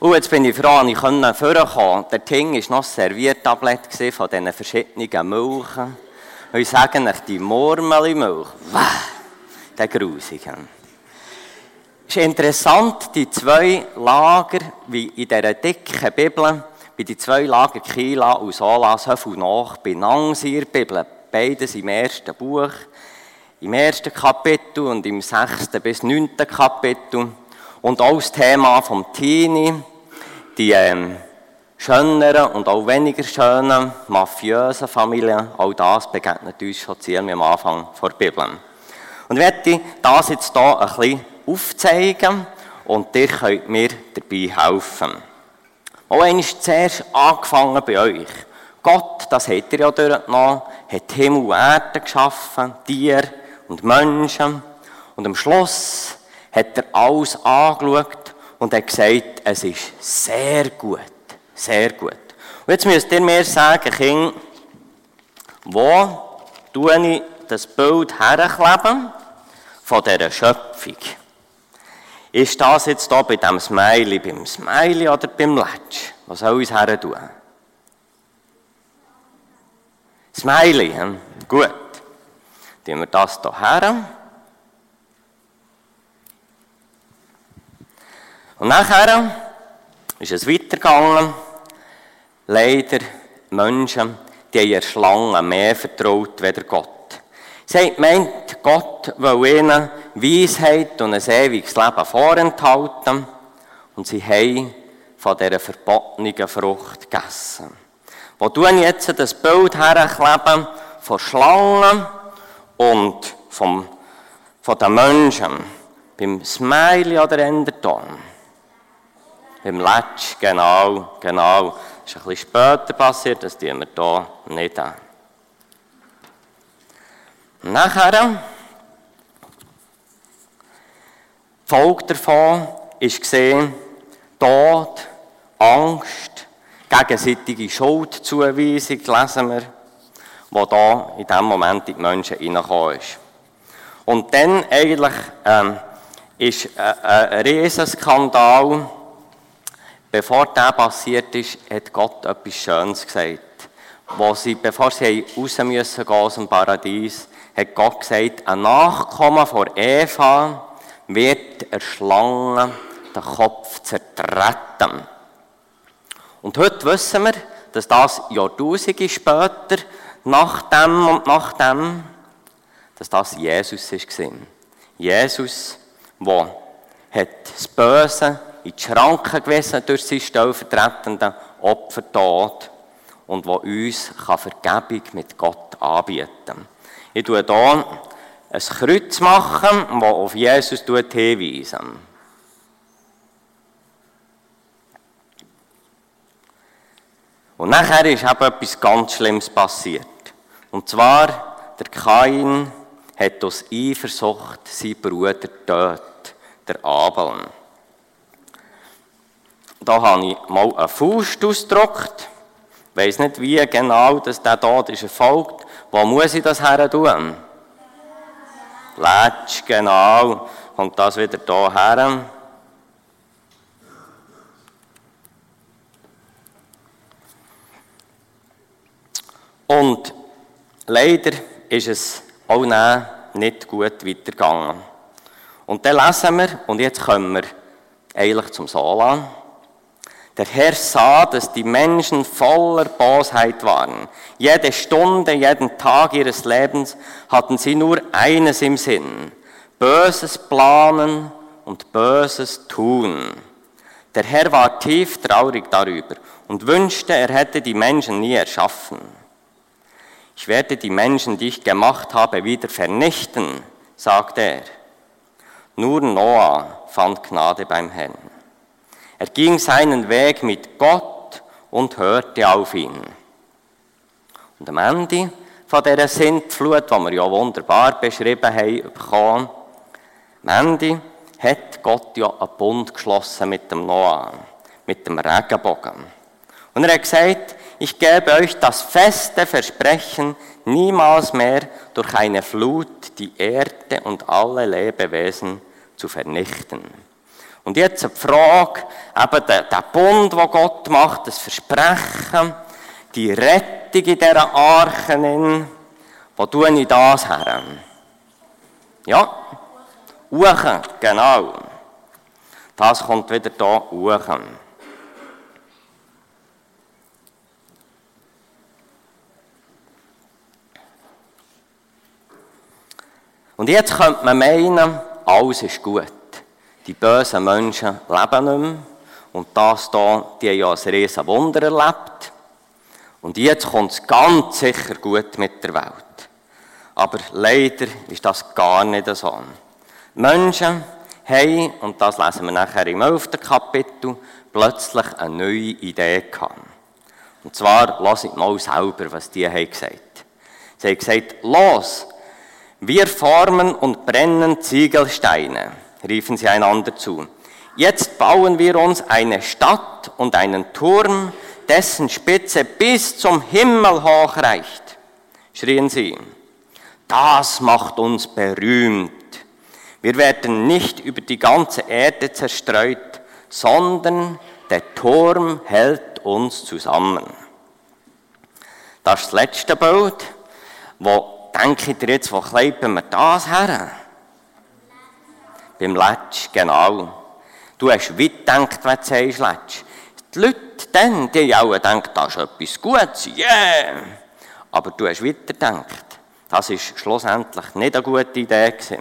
Und jetzt bin ich froh, dass ich vorkommen Der Ting war noch ein Serviertablett von diesen verschiedenen Milchen. Und ich sage euch, die Murmelimilch, wow, der Grusige. Es ist interessant, die zwei Lager, wie in dieser dicken Bibel, wie die zwei Lager Kila und Sola so viel nach benannt in der Bibel. Beides im ersten Buch, im ersten Kapitel und im sechsten bis neunten Kapitel. Und auch das Thema vom Teenie, die ähm, schöneren und auch weniger schönen, mafiösen Familien, auch das begegnet uns schon ziemlich am Anfang der Bibel. Und ich werde das jetzt hier ein bisschen aufzeigen und ihr könnt mir dabei helfen. Auch einmal zuerst angefangen bei euch. Gott, das hat er ja durchgenommen, hat Himmel und Erde geschaffen, Tiere und Menschen. Und am Schluss hat er alles angeschaut und hat gesagt, es ist sehr gut, sehr gut. Und jetzt müsst ihr mir sagen, Kind, wo tue ich das Bild herkleben von dieser Schöpfung? Ist das jetzt hier bei dem Smiley, beim Smiley oder beim Letsch? Was soll ich her tun? Smiley, hm? gut. Tun wir das hier her. Und nachher ist es weitergegangen. Leider Menschen, die haben Schlangen mehr vertraut als Gott. Sie meint, Gott will ihnen Weisheit und ein ewiges Leben vorenthalten. Und sie haben von dieser verbotenen Frucht gegessen. Wo ich jetzt das Bild herkleben von Schlangen und vom, von den Menschen? Beim Smiley oder Enderton? Beim Letsch, genau, genau. Das ist ein bisschen später passiert, das tun wir hier nicht an. Nachher, die Folge davon ist gesehen, Tod, Angst, gegenseitige Schuldzuweisung, lesen wir, wo da in diesem Moment in die Menschen hineingekommen ist. Und dann eigentlich ähm, ist ein, ein Riesenskandal, bevor der passiert ist, hat Gott etwas Schönes gesagt. Wo sie, bevor sie raus müssen gehen aus dem Paradies, hat Gott gesagt, ein Nachkommen von Eva wird der den Kopf zertreten. Und heute wissen wir, dass das Jahrtausende später, nach dem und nach dem, dass das Jesus war. Jesus, der das Böse in die Schranken gewiesen durch sein stellvertretenden Opfertod und wo uns Vergebung mit Gott anbieten kann. Ich tue hier ein Kreuz machen, das auf Jesus hinweist. Und nachher ist eben etwas ganz Schlimmes passiert. Und zwar, der Kain hat aus Eifersucht seinen Bruder getötet, der Abel. Da habe ich mal einen Faust ausgedruckt. Ich weiss nicht, wie genau dass der Tod ist erfolgt. Wo muss ich das her tun? Lätsch, genau. Kommt das wieder hier her? Und leider ist es auch nicht gut weitergegangen. Und dann lesen wir, und jetzt kommen wir eigentlich zum Solan. Der Herr sah, dass die Menschen voller Bosheit waren. Jede Stunde, jeden Tag ihres Lebens hatten sie nur eines im Sinn. Böses planen und Böses tun. Der Herr war tief traurig darüber und wünschte, er hätte die Menschen nie erschaffen. Ich werde die Menschen, die ich gemacht habe, wieder vernichten, sagte er. Nur Noah fand Gnade beim Herrn. Er ging seinen Weg mit Gott und hörte auf ihn. Und am Ende von dieser Sintflut, die wir ja wunderbar beschrieben haben, bekommen, am Ende hat Gott ja einen Bund geschlossen mit dem Noah, mit dem Regenbogen. Und er hat gesagt, ich gebe euch das feste Versprechen, niemals mehr durch eine Flut die Erde und alle Lebewesen zu vernichten. Und jetzt die Frage, eben der, der Bund, den Gott macht, das Versprechen, die Rettung in dieser Arche, wo tue ich das her? Ja, Uchen, genau. Das kommt wieder hier Uchen. Und jetzt könnte man meinen, alles ist gut. Die bösen Menschen leben nicht mehr. Und das hier, die haben ja ein riesen Wunder erlebt. Und jetzt kommt es ganz sicher gut mit der Welt. Aber leider ist das gar nicht so. Menschen haben, und das lesen wir nachher im 11. Kapitel, plötzlich eine neue Idee gehabt. Und zwar, lasst mal selber, was die haben gesagt. Sie haben gesagt, los, wir formen und brennen Ziegelsteine, riefen sie einander zu. Jetzt bauen wir uns eine Stadt und einen Turm, dessen Spitze bis zum Himmel hoch reicht, schrien sie. Das macht uns berühmt. Wir werden nicht über die ganze Erde zerstreut, sondern der Turm hält uns zusammen. Das letzte Bild, wo denkt ihr jetzt, wo kleiben wir das her? Beim Letsch, genau. Du hast weit gedacht, wenn du sagst. Die Leute dann, die auch denken, das ist etwas Gutes, yeah! Aber du hast weiter gedacht. Das war schlussendlich nicht eine gute Idee gewesen.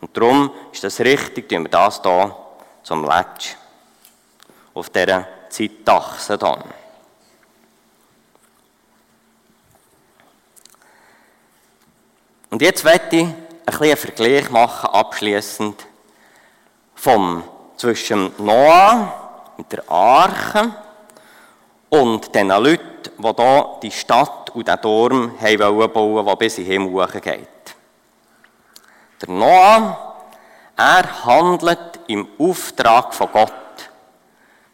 Und darum ist das richtig, tun wir das hier zum Letsch. Auf dieser Zeitachse hier. Und jetzt werde ich ein einen Vergleich machen, abschließend vom, zwischen Noah mit der Arche und den Leuten, die hier die Stadt und den Turm bauen wollen, der bis in den Himmel geht. Der Noah, er handelt im Auftrag von Gott.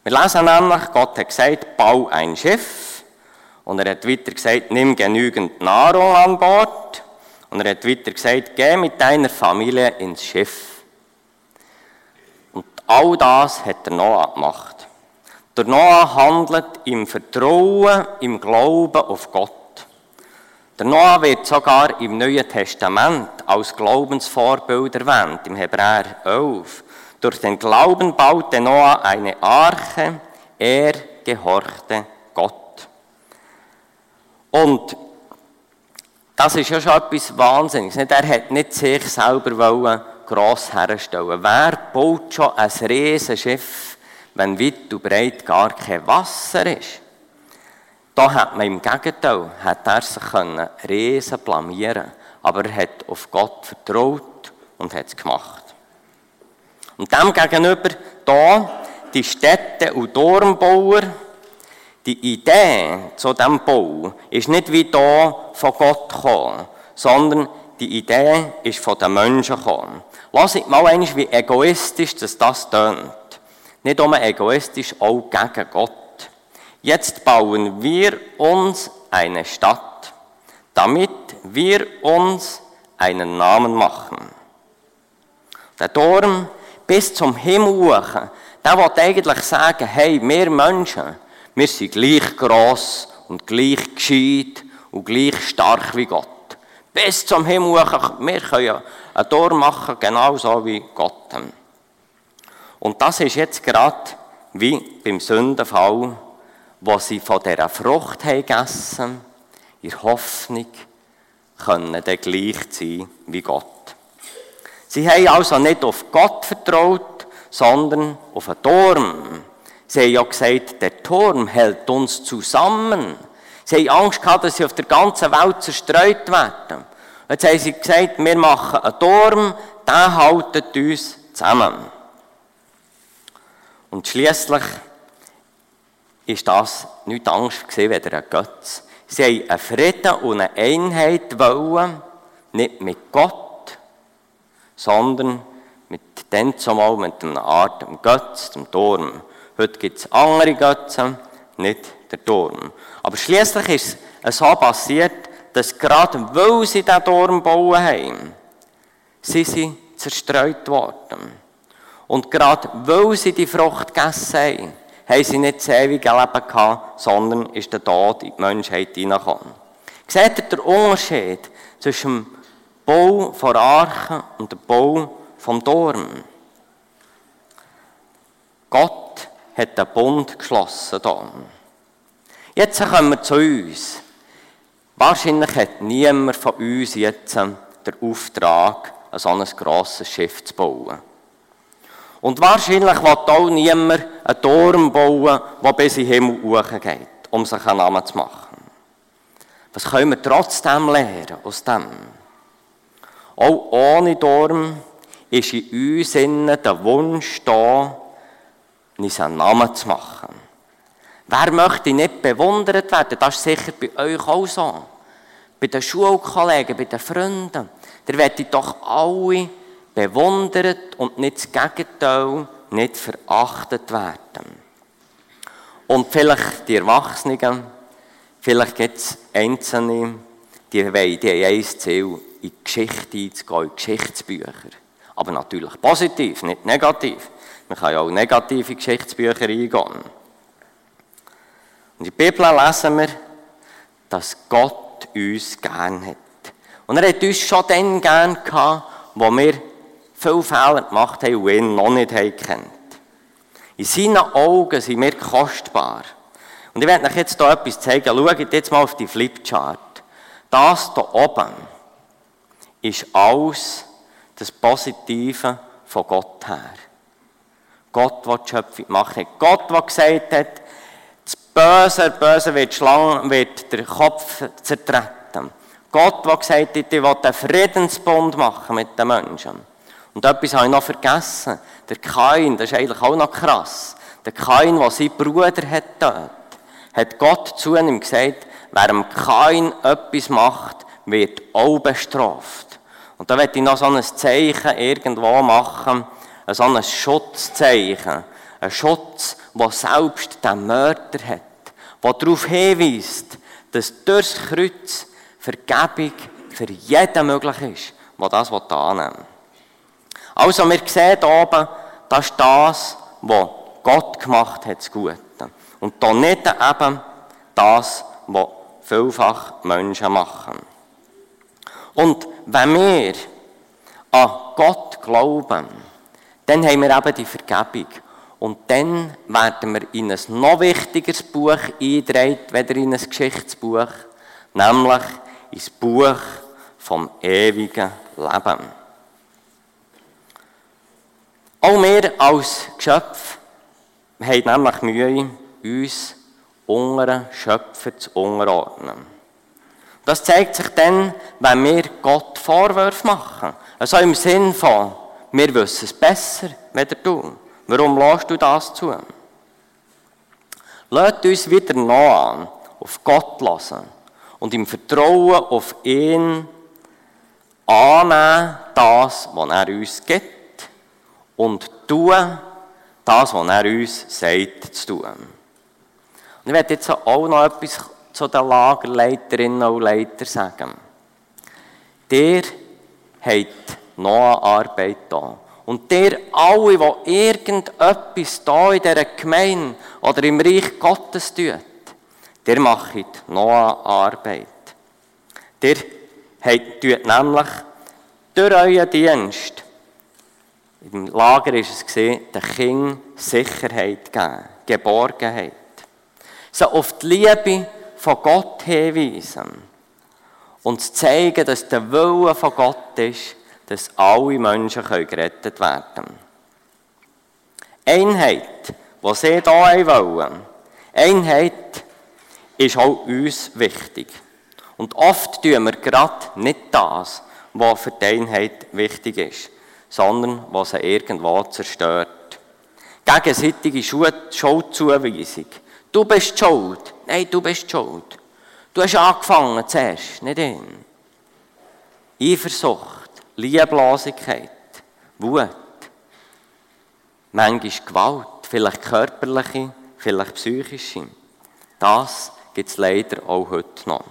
Wir lesen nämlich, Gott hat gesagt, bau ein Schiff. Und er hat weiter gesagt, nimm genügend Nahrung an Bord. Und er hat weiter gesagt, geh mit deiner Familie ins Schiff. All das hat der Noah gemacht. Der Noah handelt im Vertrauen, im Glauben auf Gott. Der Noah wird sogar im Neuen Testament als Glaubensvorbild erwähnt, im Hebräer 11. Durch den Glauben baute Noah eine Arche, er gehorchte Gott. Und das ist ja schon etwas Wahnsinniges. Er hat nicht sich selber gross herstellen Wer baut schon ein riesiges Schiff, wenn weit und breit gar kein Wasser ist? Da hat man im Gegenteil, hat er sich können riesen blamieren aber er hat auf Gott vertraut und hat es gemacht. Und dem gegenüber da die Städte und Turmbauer, die Idee zu diesem Bau ist nicht wie da von Gott gekommen, sondern die Idee ist von den Menschen gekommen. Lass mal einmal, wie egoistisch das, das tönt. Nicht nur egoistisch, auch gegen Gott. Jetzt bauen wir uns eine Stadt, damit wir uns einen Namen machen. Der Turm bis zum Himmel hoch, der will eigentlich sagen, hey, wir Menschen, wir sind gleich gross und gleich gescheit und gleich stark wie Gott. Bis zum Himmel wir können ein Tor machen, genauso wie Gott. Und das ist jetzt gerade wie beim Sündenfall, wo sie von dieser Frucht haben gegessen in Hoffnung, können dann gleich sein wie Gott. Sie haben also nicht auf Gott vertraut, sondern auf einen Turm. Sie haben ja gesagt, der Turm hält uns zusammen. Sie haben Angst gehabt, dass sie auf der ganzen Welt zerstreut werden. Jetzt haben sie gesagt, wir machen einen Turm, der haltet uns zusammen. Und schließlich ist das nicht Angst gewesen, weder ein Götz. Sie haben einen Frieden und eine Einheit wollen, nicht mit Gott, sondern mit dem zumal mit einer Art dem Götz, dem Turm. Heute gibt es andere Götzen, nicht der Turm. Aber schließlich ist es so passiert, dass gerade weil sie diesen Turm bauen haben, sie sind zerstreut worden. Und gerade weil sie die Frucht gegessen haben, haben sie nicht das ewige Leben gehabt, sondern ist der Tod in die Menschheit hineingekommen. Seht ihr den Unterschied zwischen dem Bau von Arche und dem Bau vom Turm? Gott hat den Bund geschlossen hier. Jetzt kommen wir zu uns. Wahrscheinlich hat niemand von uns jetzt den Auftrag, ein so ein grosses Schiff zu bauen. Und wahrscheinlich will auch niemand einen Turm bauen, der bis in den Himmel hochgeht, um sich einen Namen zu machen. Was können wir trotzdem lernen aus dem? Auch ohne Turm ist in uns der Wunsch da, uns einen Namen zu machen. Wer möchte nicht bewundert werden? Das ist sicher bei euch auch so. Bei den Schulkollegen, bei den Freunden. Der werdet doch alle bewundert und nicht das Gegenteil, nicht verachtet werden. Und vielleicht die Erwachsenen, vielleicht gibt es Einzelne, die wollen, die haben ein Ziel, in die Geschichte einzugehen, in Geschichtsbücher. Aber natürlich positiv, nicht negativ. Man kann ja auch negative Geschichtsbücher eingehen. Und in der Bibel lesen wir, dass Gott uns gern hat. Und er hat uns schon dann gern gehabt, wo wir viele Fehler gemacht haben und ihn noch nicht kennt. In seinen Augen sind wir kostbar. Und ich werde euch jetzt hier etwas zeigen. Schaut jetzt mal auf die Flipchart. Das hier oben ist alles das Positive von Gott her. Gott, der die Schöpfung gemacht hat. Gott, der gesagt hat, das Böse, der Böse wird, Schlange, wird der Kopf zertreten. Gott, der gesagt hat, ich will einen Friedensbund machen mit den Menschen. Und etwas habe ich noch vergessen. Der Kain, das ist eigentlich auch noch krass. Der Kain, der seinen Bruder hat dort, hat Gott zu ihm gesagt, wer dem Kain etwas macht, wird auch bestraft. Und da werde ich noch so ein Zeichen irgendwo machen, so ein Schutzzeichen. Ein Schutz, der selbst den Mörder hat. Der darauf hinweist, dass durchs Kreuz Vergebung für jeden möglich ist, der das annehmen will. Also, wir sehen hier oben, das ist das, was Gott gemacht hat, das Gute. Und da nicht eben das, was vielfach Menschen machen. Und wenn wir an Gott glauben, dann haben wir eben die Vergebung. Und dann werden wir in ein noch wichtigeres Buch eingedreht, weder in ein Geschichtsbuch, nämlich ins Buch vom ewigen Leben. Auch wir als Geschöpf haben nämlich Mühe, uns unseren Schöpfer zu unterordnen. Das zeigt sich dann, wenn wir Gott Vorwürfe machen. Also im Sinn von, wir wissen es besser, weder du. Warum lässt du das zu? Lasst uns wieder noch an, auf Gott lassen und im Vertrauen auf ihn annehmen, das, was er uns gibt und tun das, was er uns sagt zu tun. Und ich werde jetzt auch noch etwas zu den Lagerleiterinnen und Leitern sagen. Der hat noch eine Arbeit da. Und der alle, die irgendetwas da in dieser Gemeinde oder im Reich Gottes tut, der macht noch eine Arbeit. Der tut nämlich durch euren Dienst im Lager war es den Kindern Sicherheit geben, Geborgenheit. So auf die Liebe von Gott hinweisen und zeigen, dass der Wille von Gott ist, dass alle Menschen gerettet werden können. Einheit, die sie hier wollen, Einheit ist auch uns wichtig. Und oft tun wir gerade nicht das, was für die Einheit wichtig ist sondern was er irgendwo zerstört. Gegenseitige Schuldzuweisung. Du bist schuld. Nein, du bist schuld. Du hast angefangen zuerst, nicht ihn. Eifersucht, Lieblosigkeit, Wut, manchmal Gewalt, vielleicht körperliche, vielleicht psychische. Das gibt es leider auch heute noch.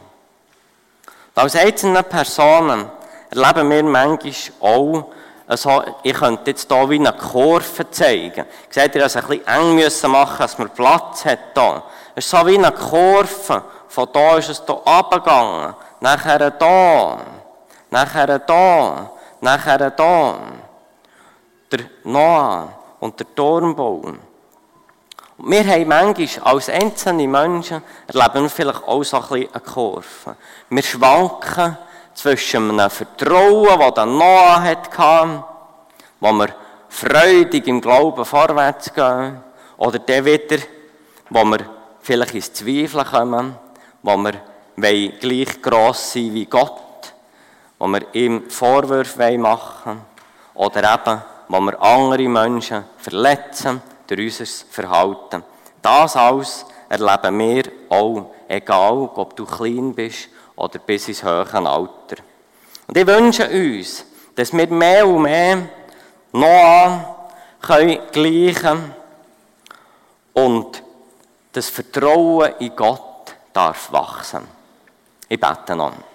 Als einzelne Personen erleben wir manchmal auch, also, ich könnte jetzt hier wie eine Kurve zeigen. Seht ihr, dass wir ein bisschen eng müssen machen dass man Platz hat hier. Es ist so wie eine Kurve. Von da ist es hier runtergegangen. Nachher da. Nachher da. Nachher da. Der Noah und der Turmbau. Wir haben manchmal als einzelne Menschen erleben vielleicht auch so ein bisschen eine Kurve. Wir schwanken zwischen einem Vertrauen, das der Noah hatte, wo wir freudig im Glauben vorwärts gehen, oder der wieder, wo wir vielleicht ins Zweifeln kommen, wo wir gleich gross sein wie Gott, wo wir ihm Vorwürfe machen wollen, oder eben, wo wir andere Menschen verletzen durch unser Verhalten. Das alles erleben wir auch, egal ob du klein bist oder bis ins höhere Alter. Und ich wünsche uns, dass wir mehr und mehr Noah können gleichen und das Vertrauen in Gott darf wachsen. Ich bete noch.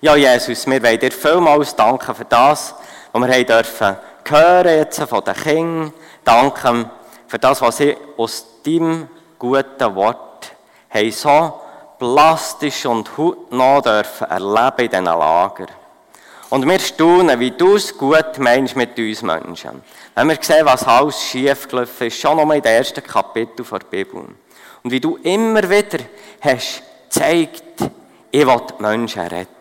Ja, Jesus, wir wollen dir vielmals danken für das, was wir haben dürfen hören jetzt von den Kindern. Danke für das, was sie aus deinem guten Wort haben so plastisch und hautnah dürfen erleben in diesen Lager. Und wir staunen, wie du es gut meinst mit uns Menschen. Wenn wir sehen, was alles schiefgelaufen ist, schon nochmal den ersten Kapitel der Bibel. Und wie du immer wieder hast gezeigt, ich will die Menschen retten.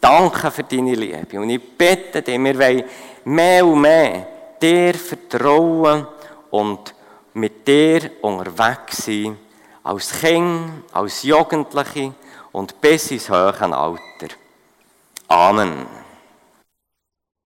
Danke für deine Liebe. Und ich bitte dich, wir wollen mehr und mehr dir vertrauen und mit dir unterwegs sein als Kind, als Jugendliche und bis ins höhere Alter. Amen.